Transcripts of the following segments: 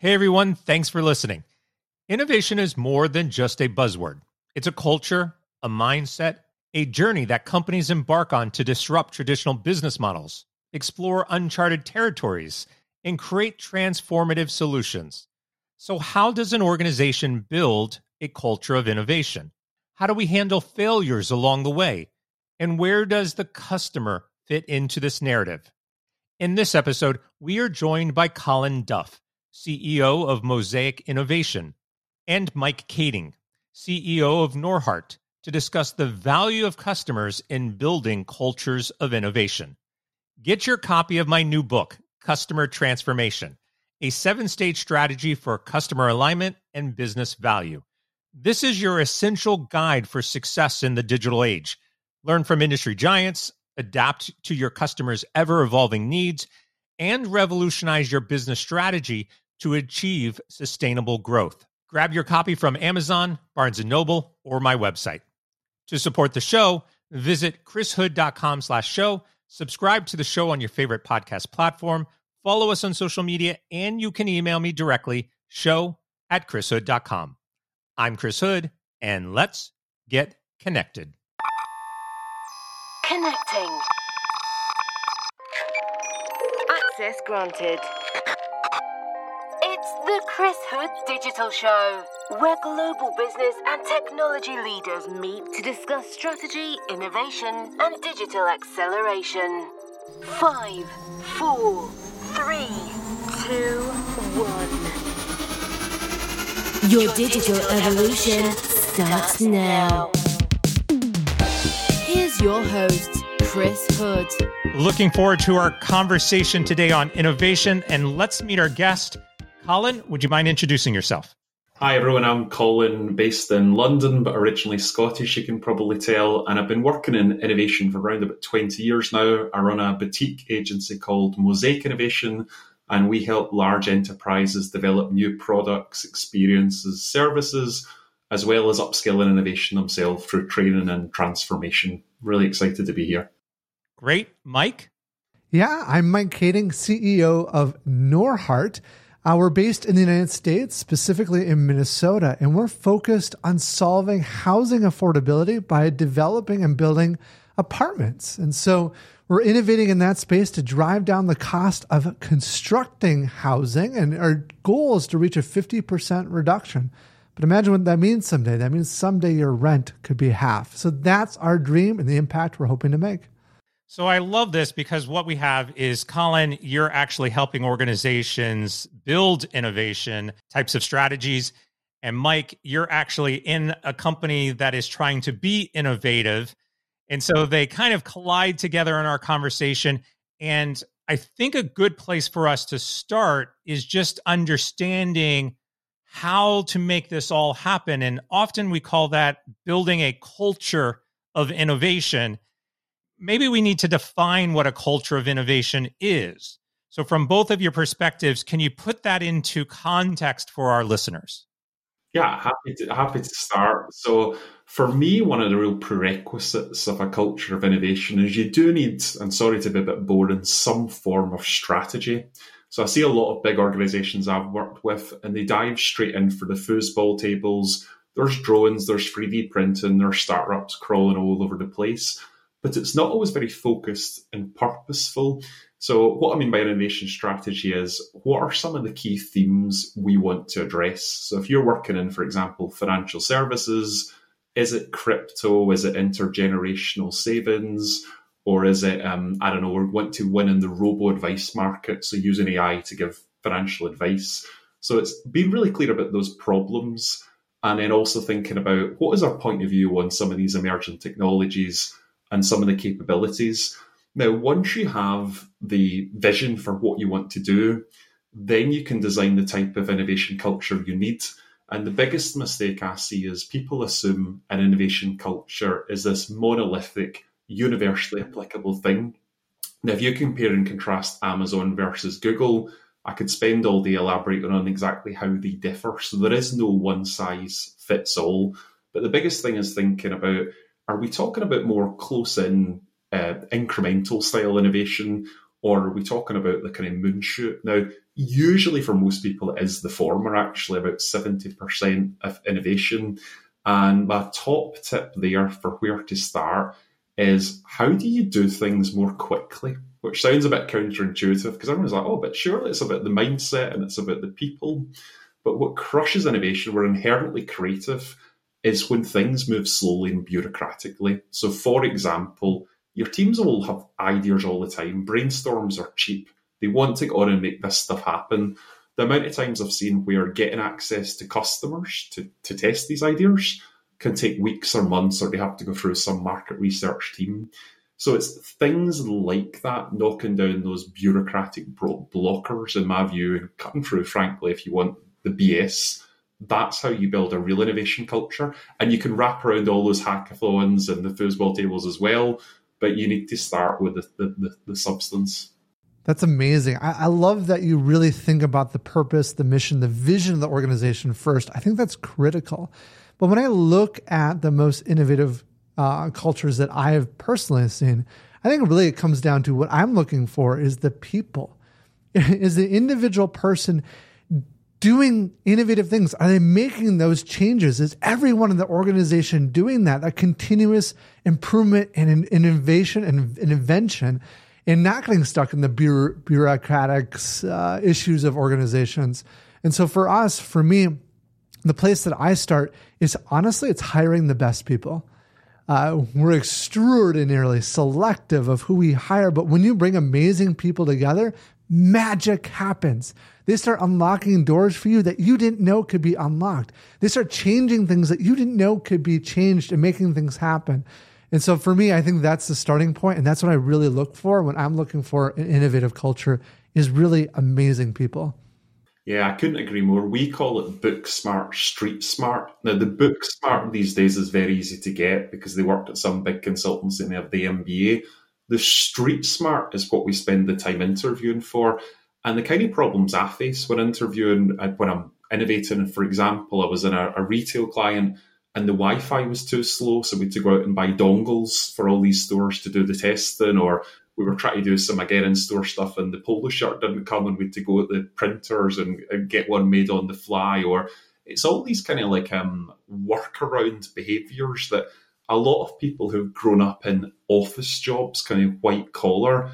Hey everyone, thanks for listening. Innovation is more than just a buzzword, it's a culture, a mindset, a journey that companies embark on to disrupt traditional business models, explore uncharted territories, and create transformative solutions. So, how does an organization build a culture of innovation? How do we handle failures along the way? And where does the customer fit into this narrative? In this episode, we are joined by Colin Duff CEO of Mosaic Innovation, and Mike Kaeding, CEO of Norhart, to discuss the value of customers in building cultures of innovation. Get your copy of my new book, Customer Transformation, a seven stage strategy for customer alignment and business value. This is your essential guide for success in the digital age. Learn from industry giants, adapt to your customers' ever evolving needs, and revolutionize your business strategy to achieve sustainable growth. Grab your copy from Amazon, Barnes & Noble, or my website. To support the show, visit chrishood.com slash show, subscribe to the show on your favorite podcast platform, follow us on social media, and you can email me directly, show at chrishood.com. I'm Chris Hood, and let's get connected. Connecting. Access granted. It's the Chris Hood Digital Show, where global business and technology leaders meet to discuss strategy, innovation, and digital acceleration. Five, four, three, two, one. Your digital evolution starts now. Here's your host, Chris Hood. Looking forward to our conversation today on innovation, and let's meet our guest. Colin, would you mind introducing yourself? Hi everyone, I'm Colin, based in London, but originally Scottish, you can probably tell. And I've been working in innovation for around about 20 years now. I run a boutique agency called Mosaic Innovation, and we help large enterprises develop new products, experiences, services, as well as upskill and innovation themselves through training and transformation. Really excited to be here. Great. Mike? Yeah, I'm Mike Kaeding, CEO of Norhart. Uh, we're based in the United States, specifically in Minnesota, and we're focused on solving housing affordability by developing and building apartments. And so we're innovating in that space to drive down the cost of constructing housing. And our goal is to reach a 50% reduction. But imagine what that means someday. That means someday your rent could be half. So that's our dream and the impact we're hoping to make. So I love this because what we have is Colin, you're actually helping organizations build innovation types of strategies. And Mike, you're actually in a company that is trying to be innovative. And so they kind of collide together in our conversation. And I think a good place for us to start is just understanding how to make this all happen. And often we call that building a culture of innovation maybe we need to define what a culture of innovation is. So, from both of your perspectives, can you put that into context for our listeners? Yeah, happy to happy to start. So, for me, one of the real prerequisites of a culture of innovation is you do need, and sorry to be a bit boring, some form of strategy. So, I see a lot of big organizations I've worked with, and they dive straight in for the foosball tables. There's drones, there's 3D printing, there's startups crawling all over the place but it's not always very focused and purposeful. So, what I mean by innovation strategy is what are some of the key themes we want to address? So, if you're working in, for example, financial services, is it crypto? Is it intergenerational savings? Or is it, um, I don't know, we want to win in the robo advice market, so using AI to give financial advice. So, it's being really clear about those problems and then also thinking about what is our point of view on some of these emerging technologies and some of the capabilities. Now, once you have the vision for what you want to do, then you can design the type of innovation culture you need. And the biggest mistake I see is people assume an innovation culture is this monolithic, universally applicable thing. Now, if you compare and contrast Amazon versus Google, I could spend all day elaborating on exactly how they differ. So there is no one size fits all. But the biggest thing is thinking about are we talking about more close in uh, incremental style innovation, or are we talking about the kind of moonshot? Now, usually for most people, it is the former, actually, about 70% of innovation. And my top tip there for where to start is how do you do things more quickly? Which sounds a bit counterintuitive because everyone's like, oh, but surely it's about the mindset and it's about the people. But what crushes innovation, we're inherently creative, is when things move slowly and bureaucratically. So, for example, your teams will have ideas all the time. Brainstorms are cheap. They want to go on and make this stuff happen. The amount of times I've seen where getting access to customers to, to test these ideas can take weeks or months, or they have to go through some market research team. So it's things like that, knocking down those bureaucratic blockers, in my view, and cutting through, frankly, if you want the BS. That's how you build a real innovation culture. And you can wrap around all those hackathons and the foosball tables as well but you need to start with the, the, the, the substance. That's amazing. I, I, love that you really think about the purpose, the mission, the vision of the organization first. I think that's critical. But when I look at the most innovative uh, cultures that I have personally seen, I think really it comes down to what I'm looking for is the people. Is the individual person doing innovative things? Are they making those changes? Is everyone in the organization doing that? That continuous improvement and innovation and invention and not getting stuck in the bureaucratic uh, issues of organizations. And so for us, for me, the place that I start is honestly, it's hiring the best people. Uh, we're extraordinarily selective of who we hire, but when you bring amazing people together, magic happens. They start unlocking doors for you that you didn't know could be unlocked. They start changing things that you didn't know could be changed and making things happen. And so for me, I think that's the starting point, and that's what I really look for when I'm looking for an innovative culture is really amazing people. Yeah, I couldn't agree more. We call it book smart, street smart. Now, the book smart these days is very easy to get because they worked at some big consultancy and they have the MBA. The street smart is what we spend the time interviewing for. And the kind of problems I face when interviewing, uh, when I'm innovating, for example, I was in a, a retail client and the Wi-Fi was too slow, so we had to go out and buy dongles for all these stores to do the testing, or we were trying to do some again in store stuff and the polo shirt didn't come and we had to go at the printers and, and get one made on the fly, or it's all these kind of like um, workaround behaviours that a lot of people who've grown up in office jobs, kind of white collar,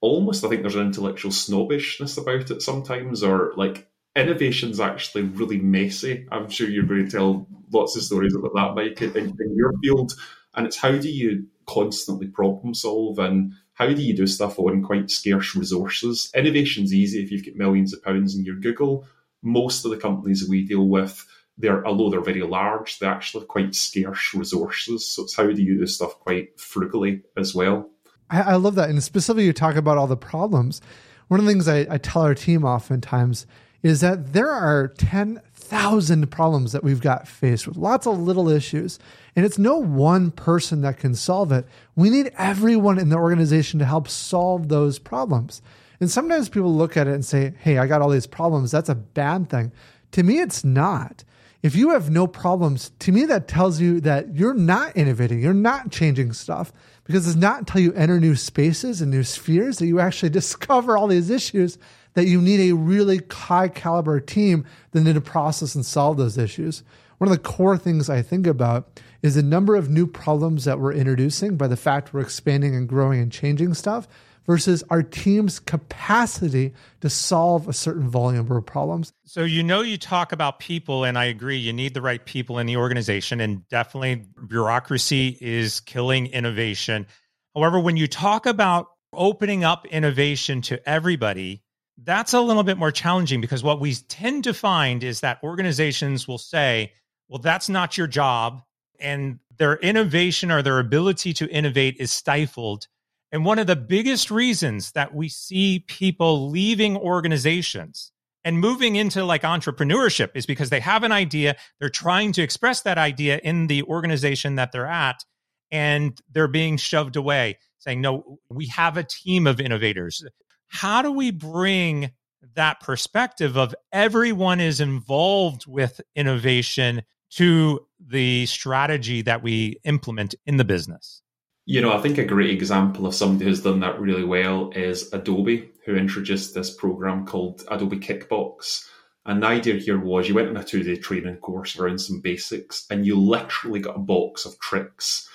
almost I think there's an intellectual snobbishness about it sometimes, or like innovation's actually really messy. I'm sure you're going to tell lots of stories about that, Mike, in, in your field. And it's how do you constantly problem solve and how do you do stuff on quite scarce resources? Innovation's easy if you've got millions of pounds in your Google. Most of the companies we deal with, they're although they're very large, they're actually quite scarce resources. So it's how do you do stuff quite frugally as well? I, I love that. And specifically, you talk about all the problems. One of the things I, I tell our team oftentimes is that there are 10,000 problems that we've got faced with, lots of little issues. And it's no one person that can solve it. We need everyone in the organization to help solve those problems. And sometimes people look at it and say, hey, I got all these problems. That's a bad thing. To me, it's not. If you have no problems, to me, that tells you that you're not innovating, you're not changing stuff because it's not until you enter new spaces and new spheres that you actually discover all these issues that you need a really high caliber team that need to process and solve those issues. One of the core things I think about is the number of new problems that we're introducing by the fact we're expanding and growing and changing stuff versus our team's capacity to solve a certain volume of problems. So, you know, you talk about people, and I agree, you need the right people in the organization, and definitely bureaucracy is killing innovation. However, when you talk about opening up innovation to everybody, that's a little bit more challenging because what we tend to find is that organizations will say, well, that's not your job. And their innovation or their ability to innovate is stifled and one of the biggest reasons that we see people leaving organizations and moving into like entrepreneurship is because they have an idea, they're trying to express that idea in the organization that they're at, and they're being shoved away, saying, No, we have a team of innovators. How do we bring that perspective of everyone is involved with innovation to the strategy that we implement in the business? You know, I think a great example of somebody who's done that really well is Adobe, who introduced this program called Adobe Kickbox. And the idea here was you went on a two day training course around some basics and you literally got a box of tricks.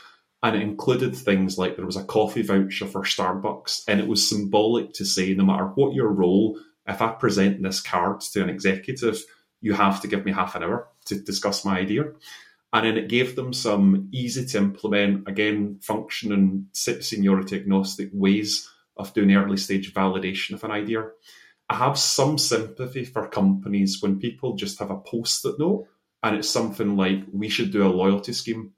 And it included things like there was a coffee voucher for Starbucks, and it was symbolic to say no matter what your role, if I present this card to an executive, you have to give me half an hour to discuss my idea. And then it gave them some easy to implement, again, function and seniority agnostic ways of doing early stage validation of an idea. I have some sympathy for companies when people just have a post it note and it's something like we should do a loyalty scheme.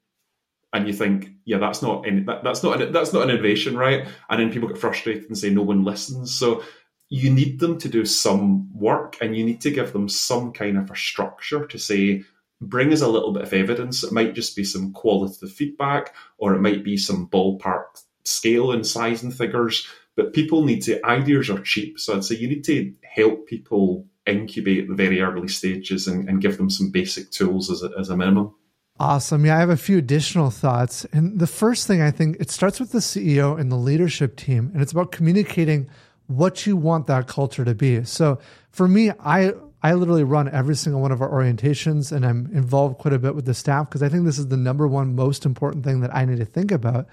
And you think yeah that's not that, that's not an, that's not an innovation right? And then people get frustrated and say no one listens. So you need them to do some work and you need to give them some kind of a structure to say bring us a little bit of evidence it might just be some qualitative feedback or it might be some ballpark scale and size and figures but people need to, ideas are cheap. So I'd say you need to help people incubate the very early stages and, and give them some basic tools as a, as a minimum. Awesome. Yeah, I have a few additional thoughts. And the first thing I think it starts with the CEO and the leadership team, and it's about communicating what you want that culture to be. So for me, I I literally run every single one of our orientations and I'm involved quite a bit with the staff because I think this is the number one most important thing that I need to think about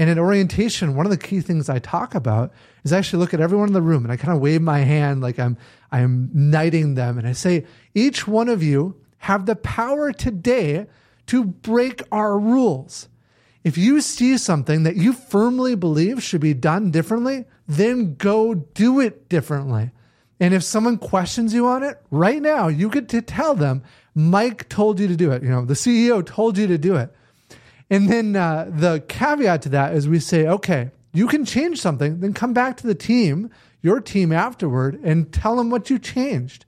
and in orientation, one of the key things I talk about is I actually look at everyone in the room and I kind of wave my hand like I'm I'm knighting them and I say, each one of you have the power today to break our rules. If you see something that you firmly believe should be done differently, then go do it differently. And if someone questions you on it, right now you get to tell them, Mike told you to do it. You know, the CEO told you to do it. And then uh, the caveat to that is we say, okay, you can change something, then come back to the team, your team afterward, and tell them what you changed.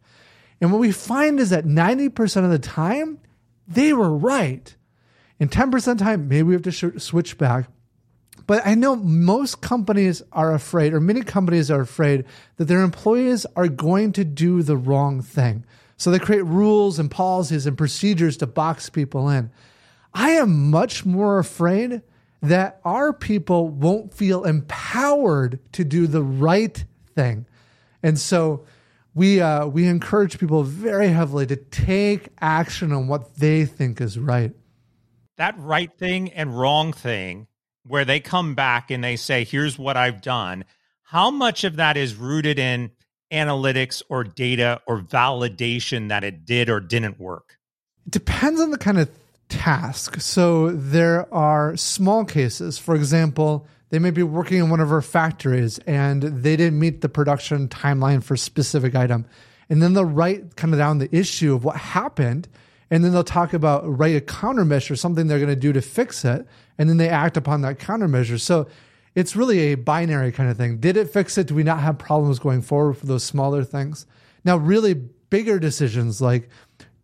And what we find is that 90% of the time, they were right. And 10% of the time, maybe we have to sh- switch back. But I know most companies are afraid, or many companies are afraid, that their employees are going to do the wrong thing. So they create rules and policies and procedures to box people in. I am much more afraid that our people won't feel empowered to do the right thing. And so we uh, we encourage people very heavily to take action on what they think is right. That right thing and wrong thing, where they come back and they say, "Here's what I've done." How much of that is rooted in analytics or data or validation that it did or didn't work? It depends on the kind of task. So there are small cases. For example, they may be working in one of our factories and they didn't meet the production timeline for a specific item. And then they'll write kind of down the issue of what happened. And then they'll talk about write a countermeasure, something they're going to do to fix it. And then they act upon that countermeasure. So it's really a binary kind of thing. Did it fix it? Do we not have problems going forward for those smaller things? Now, really bigger decisions like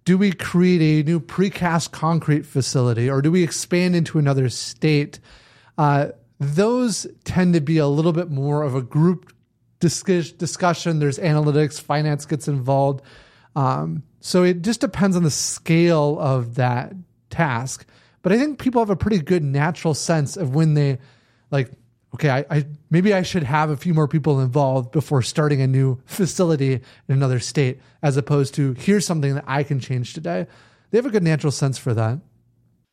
do we create a new precast concrete facility or do we expand into another state? Uh, those tend to be a little bit more of a group discussion. There's analytics, finance gets involved. Um, so it just depends on the scale of that task. But I think people have a pretty good natural sense of when they like okay, I, I, maybe I should have a few more people involved before starting a new facility in another state, as opposed to here's something that I can change today. They have a good natural sense for that.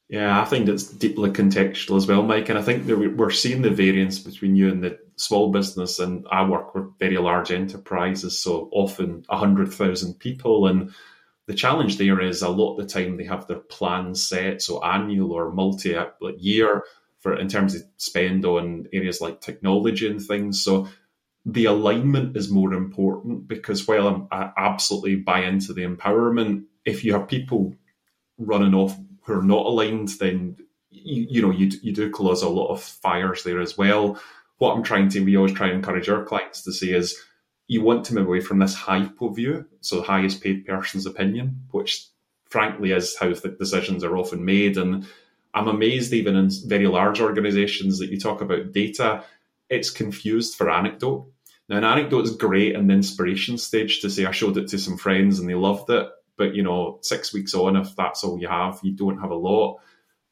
Yeah, I think it's deeply contextual as well, Mike. And I think we're seeing the variance between you and the small business. And I work with very large enterprises, so often 100,000 people. And the challenge there is a lot of the time they have their plans set, so annual or multi year for in terms of spend on areas like technology and things. So the alignment is more important because while I'm, I absolutely buy into the empowerment, if you have people running off who are not aligned, then you, you know you you do cause a lot of fires there as well. What I'm trying to, we always try and encourage our clients to say is, you want to move away from this HiPPO view, so highest paid person's opinion, which frankly is how the decisions are often made, and I'm amazed even in very large organizations that you talk about data, it's confused for anecdote. Now, an anecdote is great in the inspiration stage to say, I showed it to some friends and they loved it. But, you know, six weeks on, if that's all you have, you don't have a lot.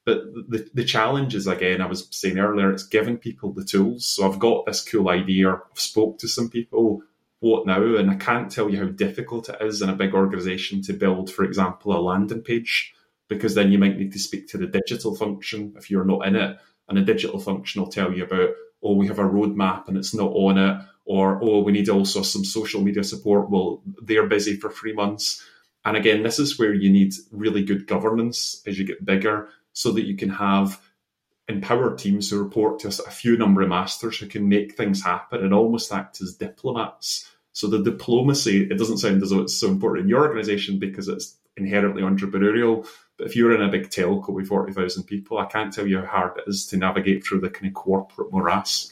But the, the challenge is, again, I was saying earlier, it's giving people the tools. So I've got this cool idea. I've spoke to some people. What now? And I can't tell you how difficult it is in a big organization to build, for example, a landing page, because then you might need to speak to the digital function if you're not in it. And the digital function will tell you about, oh, we have a roadmap and it's not on it. Or, oh, we need also some social media support. Well, they're busy for three months. And again, this is where you need really good governance as you get bigger so that you can have empowered teams who report to a few number of masters who can make things happen and almost act as diplomats. So the diplomacy, it doesn't sound as though it's so important in your organization because it's inherently entrepreneurial. But if you're in a big telco with 40,000 people, I can't tell you how hard it is to navigate through the kind of corporate morass.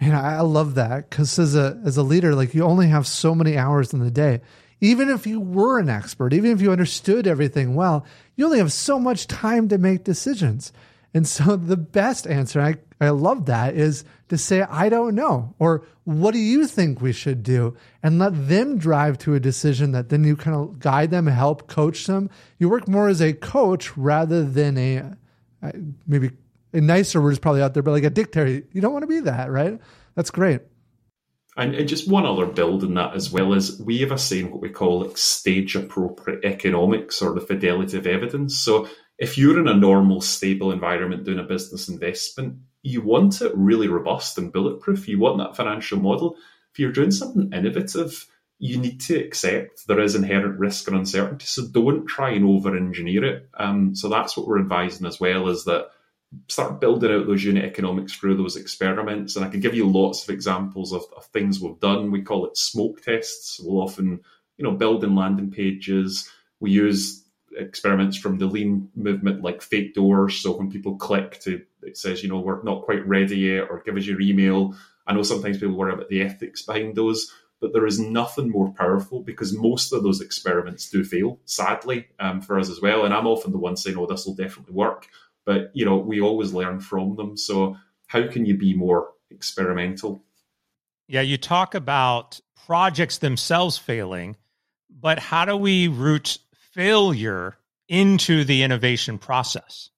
Man, I love that because as a as a leader, like you only have so many hours in the day even if you were an expert, even if you understood everything well, you only have so much time to make decisions. And so the best answer, I, I love that, is to say, I don't know, or what do you think we should do? And let them drive to a decision that then you kind of guide them, help coach them. You work more as a coach rather than a, maybe a nicer word is probably out there, but like a dictator. You don't want to be that, right? That's great. And, just one other build in that as well is we have a saying what we call like stage appropriate economics or the fidelity of evidence. So if you're in a normal, stable environment doing a business investment, you want it really robust and bulletproof. You want that financial model. If you're doing something innovative, you need to accept there is inherent risk and uncertainty. So don't try and over engineer it. Um, so that's what we're advising as well is that start building out those unit economics through those experiments. And I can give you lots of examples of, of things we've done. We call it smoke tests. We'll often, you know, build in landing pages. We use experiments from the lean movement like fake doors. So when people click to it says, you know, we're not quite ready yet, or give us your email. I know sometimes people worry about the ethics behind those, but there is nothing more powerful because most of those experiments do fail, sadly, um, for us as well. And I'm often the one saying, oh, this will definitely work but you know we always learn from them so how can you be more experimental yeah you talk about projects themselves failing but how do we root failure into the innovation process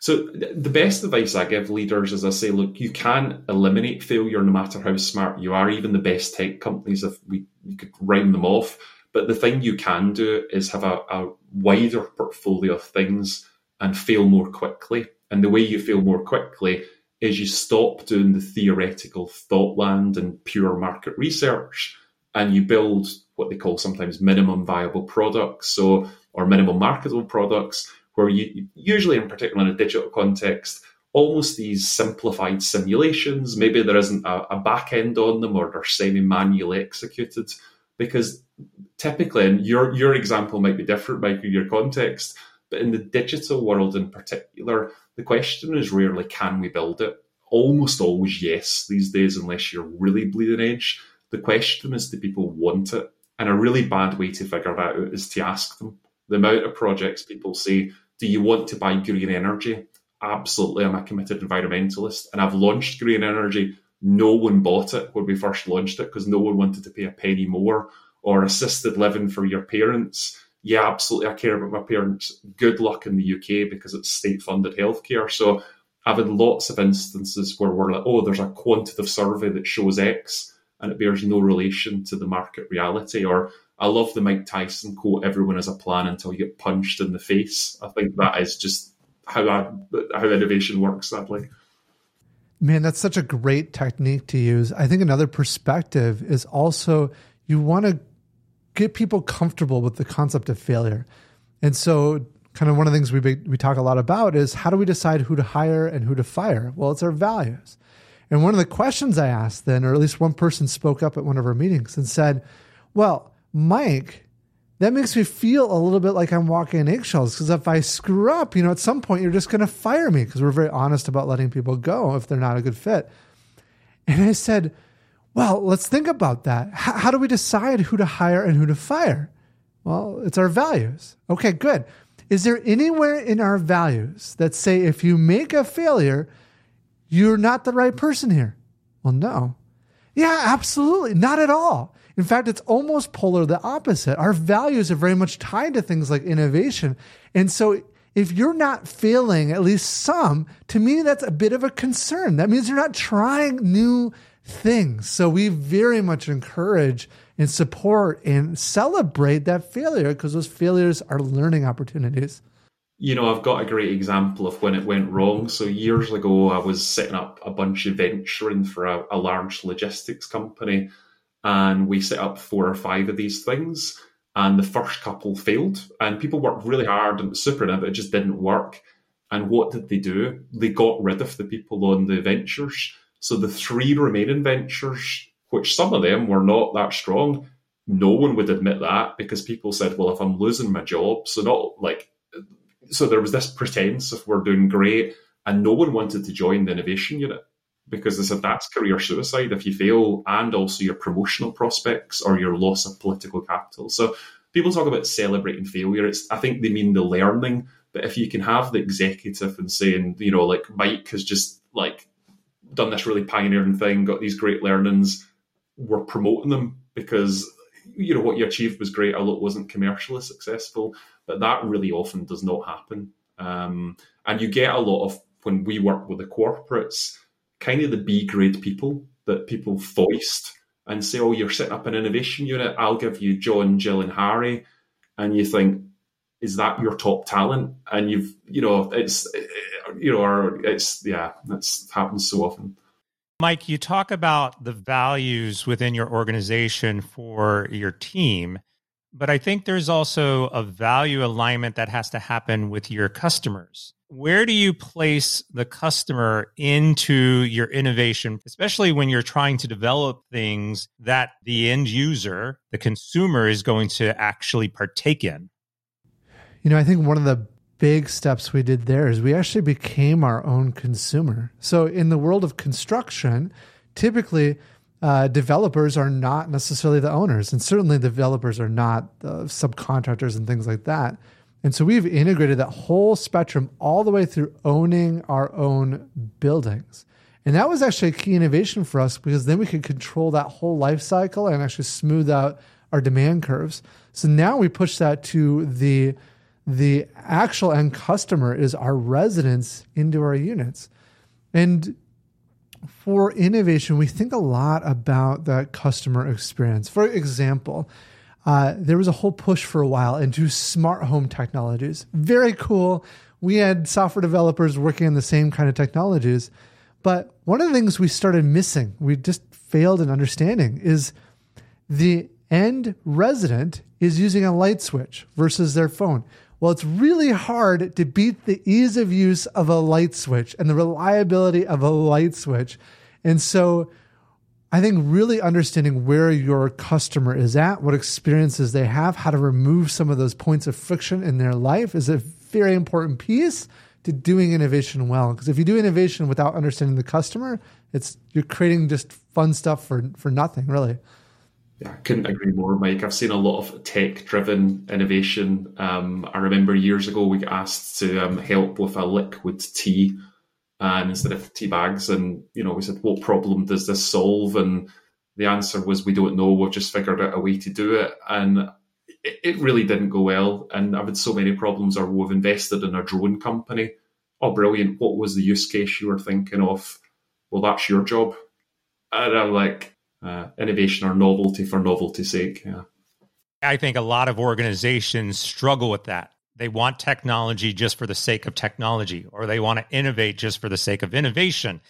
so the best advice I give leaders is I say, look, you can eliminate failure no matter how smart you are. Even the best tech companies, if we could round them off. But the thing you can do is have a, a wider portfolio of things and fail more quickly. And the way you fail more quickly is you stop doing the theoretical thought land and pure market research and you build what they call sometimes minimum viable products so or minimum marketable products where you usually in particular in a digital context almost these simplified simulations maybe there isn't a, a back end on them or they're semi manually executed because typically and your your example might be different michael your context but in the digital world in particular, the question is rarely can we build it? Almost always yes these days, unless you're really bleeding edge. The question is do people want it? And a really bad way to figure that out is to ask them. The amount of projects people say, Do you want to buy green energy? Absolutely, I'm a committed environmentalist and I've launched green energy. No one bought it when we first launched it because no one wanted to pay a penny more. Or assisted living for your parents yeah, absolutely, I care about my parents. Good luck in the UK because it's state funded healthcare. So I've had lots of instances where we're like, oh, there's a quantitative survey that shows X and it bears no relation to the market reality. Or I love the Mike Tyson quote, everyone has a plan until you get punched in the face. I think that is just how I, how innovation works, sadly. Man, that's such a great technique to use. I think another perspective is also you want to get people comfortable with the concept of failure. And so, kind of one of the things we we talk a lot about is how do we decide who to hire and who to fire? Well, it's our values. And one of the questions I asked then, or at least one person spoke up at one of our meetings and said, "Well, Mike." That makes me feel a little bit like I'm walking in eggshells because if I screw up, you know, at some point you're just going to fire me because we're very honest about letting people go if they're not a good fit. And I said, well, let's think about that. H- how do we decide who to hire and who to fire? Well, it's our values. Okay, good. Is there anywhere in our values that say if you make a failure, you're not the right person here? Well, no. Yeah, absolutely. Not at all. In fact, it's almost polar the opposite. Our values are very much tied to things like innovation. And so if you're not failing at least some, to me, that's a bit of a concern. That means you're not trying new things. So we very much encourage and support and celebrate that failure because those failures are learning opportunities. You know, I've got a great example of when it went wrong. So years ago, I was setting up a bunch of venturing for a, a large logistics company, and we set up four or five of these things and the first couple failed. And people worked really hard and super in but it just didn't work. And what did they do? They got rid of the people on the ventures. So the three remaining ventures, which some of them were not that strong, no one would admit that because people said, well, if I'm losing my job, so not like, so there was this pretense of we're doing great, and no one wanted to join the innovation unit because they said that's career suicide if you fail, and also your promotional prospects or your loss of political capital. So people talk about celebrating failure. It's I think they mean the learning, but if you can have the executive and saying, you know, like Mike has just like done this really pioneering thing, got these great learnings, we're promoting them because you know what you achieved was great, although it wasn't commercially successful. But that really often does not happen, um, and you get a lot of when we work with the corporates kind of the B grade people that people foist and say, "Oh, you're setting up an innovation unit. I'll give you John, Jill, and Harry," and you think, "Is that your top talent?" And you've, you know, it's, you know, or it's yeah, that's happens so often. Mike, you talk about the values within your organization for your team, but I think there's also a value alignment that has to happen with your customers where do you place the customer into your innovation, especially when you're trying to develop things that the end user, the consumer, is going to actually partake in? You know, I think one of the big steps we did there is we actually became our own consumer. So, in the world of construction, typically, uh, developers are not necessarily the owners, and certainly developers are not the subcontractors and things like that. And so we've integrated that whole spectrum all the way through owning our own buildings. And that was actually a key innovation for us because then we could control that whole life cycle and actually smooth out our demand curves. So now we push that to the the actual end customer is our residents into our units. And for innovation, we think a lot about that customer experience. For example, uh, there was a whole push for a while into smart home technologies. Very cool. We had software developers working on the same kind of technologies. But one of the things we started missing, we just failed in understanding, is the end resident is using a light switch versus their phone. Well, it's really hard to beat the ease of use of a light switch and the reliability of a light switch. And so I think really understanding where your customer is at, what experiences they have, how to remove some of those points of friction in their life is a very important piece to doing innovation well. Because if you do innovation without understanding the customer, it's you're creating just fun stuff for for nothing, really. Yeah, I couldn't agree more, Mike. I've seen a lot of tech-driven innovation. Um, I remember years ago we got asked to um, help with a liquid tea and instead of tea bags. And you know, we said, "What problem does this solve?" And the answer was, "We don't know. We've just figured out a way to do it." And it, it really didn't go well. And I've had so many problems. Or we've invested in a drone company. Oh, brilliant! What was the use case you were thinking of? Well, that's your job. And I'm like, uh, innovation or novelty for novelty's sake. Yeah. I think a lot of organizations struggle with that they want technology just for the sake of technology, or they want to innovate just for the sake of innovation.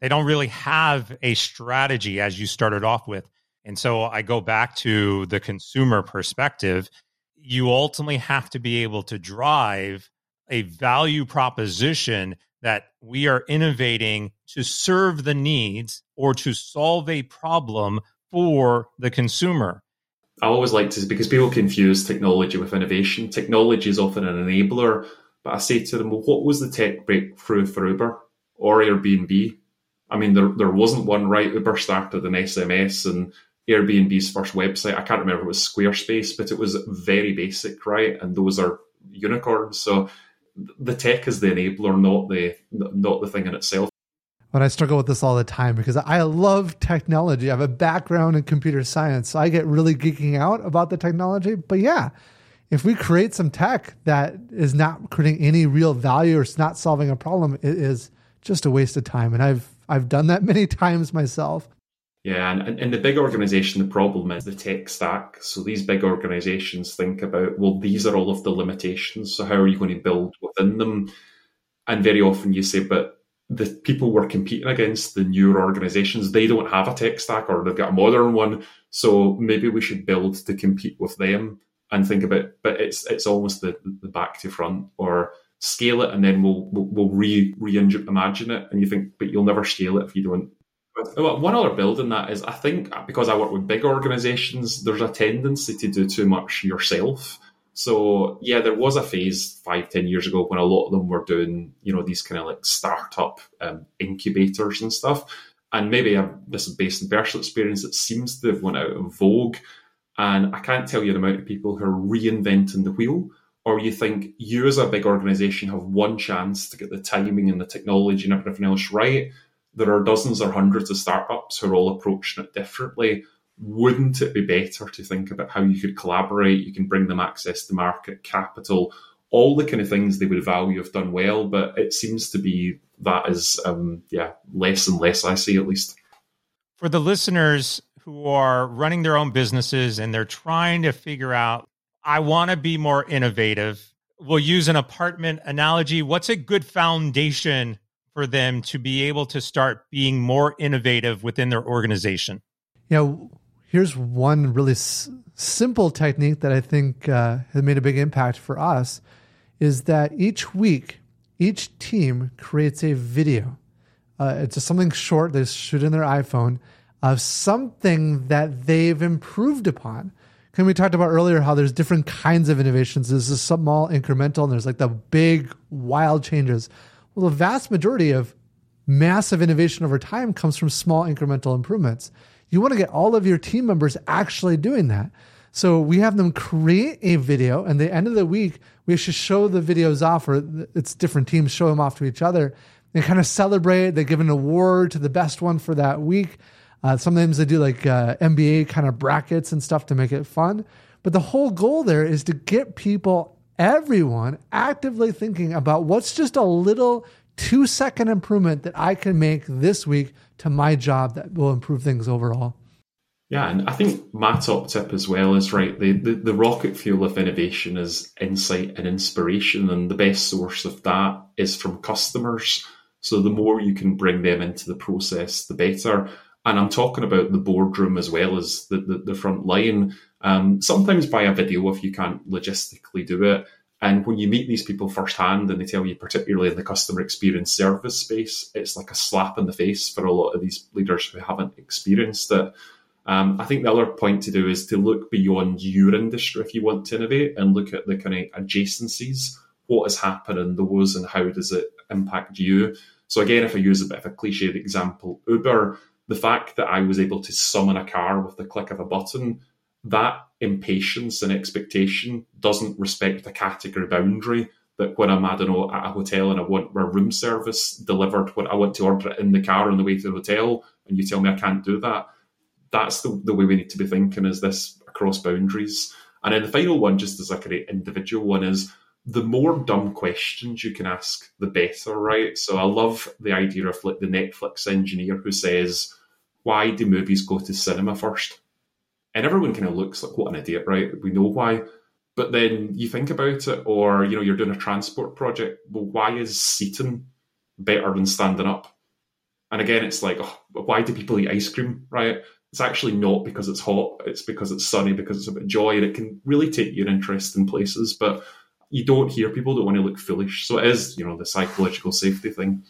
They don't really have a strategy as you started off with. And so I go back to the consumer perspective. You ultimately have to be able to drive a value proposition that we are innovating to serve the needs or to solve a problem for the consumer. I always like to because people confuse technology with innovation. Technology is often an enabler, but I say to them, well, what was the tech breakthrough for Uber or Airbnb? I mean, there there wasn't one, right? Uber started an SMS and Airbnb's first website. I can't remember it was Squarespace, but it was very basic, right? And those are unicorns. So the tech is the enabler, not the not the thing in itself. But I struggle with this all the time because I love technology. I have a background in computer science, so I get really geeking out about the technology. But yeah, if we create some tech that is not creating any real value or it's not solving a problem, it is just a waste of time. And I've I've done that many times myself. Yeah, and in the big organization, the problem is the tech stack. So these big organizations think about, well, these are all of the limitations. So how are you going to build within them? And very often you say, but the people we're competing against, the newer organizations, they don't have a tech stack or they've got a modern one. So maybe we should build to compete with them and think about, but it's it's almost the, the back to front or scale it and then we'll we'll, we'll re reimagine it. And you think, but you'll never scale it if you don't. But one other build in that is I think because I work with big organizations, there's a tendency to do too much yourself. So yeah, there was a phase five, ten years ago when a lot of them were doing, you know, these kind of like startup um, incubators and stuff. And maybe I've, this is based on personal experience. It seems to have went out of vogue, and I can't tell you the amount of people who are reinventing the wheel. Or you think you as a big organization have one chance to get the timing and the technology and everything else right. There are dozens or hundreds of startups who are all approaching it differently wouldn't it be better to think about how you could collaborate? You can bring them access to market capital, all the kind of things they would value have done well, but it seems to be that is, um, yeah, less and less, I see at least. For the listeners who are running their own businesses and they're trying to figure out, I want to be more innovative. We'll use an apartment analogy. What's a good foundation for them to be able to start being more innovative within their organization? You know, here's one really s- simple technique that I think uh, has made a big impact for us is that each week, each team creates a video. Uh, it's just something short they shoot in their iPhone of something that they've improved upon. Can we talked about earlier how there's different kinds of innovations. There's the small incremental, and there's like the big wild changes. Well, the vast majority of massive innovation over time comes from small incremental improvements. You want to get all of your team members actually doing that. So we have them create a video, and the end of the week, we should show the videos off, or it's different teams show them off to each other. They kind of celebrate. They give an award to the best one for that week. Uh, sometimes they do like uh, NBA kind of brackets and stuff to make it fun. But the whole goal there is to get people, everyone, actively thinking about what's just a little two second improvement that I can make this week to my job that will improve things overall. Yeah, and I think my top tip as well is right. The, the, the rocket fuel of innovation is insight and inspiration, and the best source of that is from customers. So the more you can bring them into the process, the better. And I'm talking about the boardroom as well as the, the, the front line. Um, sometimes by a video if you can't logistically do it. And when you meet these people firsthand and they tell you, particularly in the customer experience service space, it's like a slap in the face for a lot of these leaders who haven't experienced it. Um, I think the other point to do is to look beyond your industry if you want to innovate and look at the kind of adjacencies. What is happening those and how does it impact you? So again, if I use a bit of a cliched example, Uber, the fact that I was able to summon a car with the click of a button that impatience and expectation doesn't respect the category boundary that when I'm, I don't know, at a hotel and I want a room service delivered when I want to order in the car on the way to the hotel and you tell me I can't do that, that's the, the way we need to be thinking is this across boundaries. And then the final one, just as like an individual one, is the more dumb questions you can ask, the better, right? So I love the idea of like the Netflix engineer who says, why do movies go to cinema first? And everyone kind of looks like what an idiot, right? We know why. But then you think about it, or you know, you're doing a transport project. Well, why is seating better than standing up? And again, it's like, oh, why do people eat ice cream, right? It's actually not because it's hot. It's because it's sunny, because it's a bit of joy, and it can really take you in places. But you don't hear people don't want to look foolish. So it is, you know, the psychological safety thing.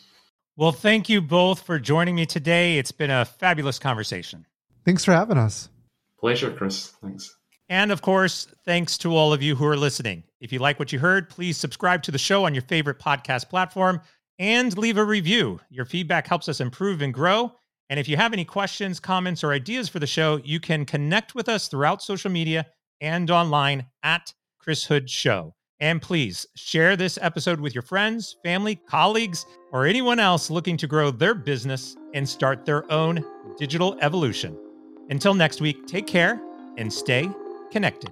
Well, thank you both for joining me today. It's been a fabulous conversation. Thanks for having us. Pleasure, Chris. Thanks. And of course, thanks to all of you who are listening. If you like what you heard, please subscribe to the show on your favorite podcast platform and leave a review. Your feedback helps us improve and grow. And if you have any questions, comments, or ideas for the show, you can connect with us throughout social media and online at Chris Hood Show. And please share this episode with your friends, family, colleagues, or anyone else looking to grow their business and start their own digital evolution. Until next week, take care and stay connected.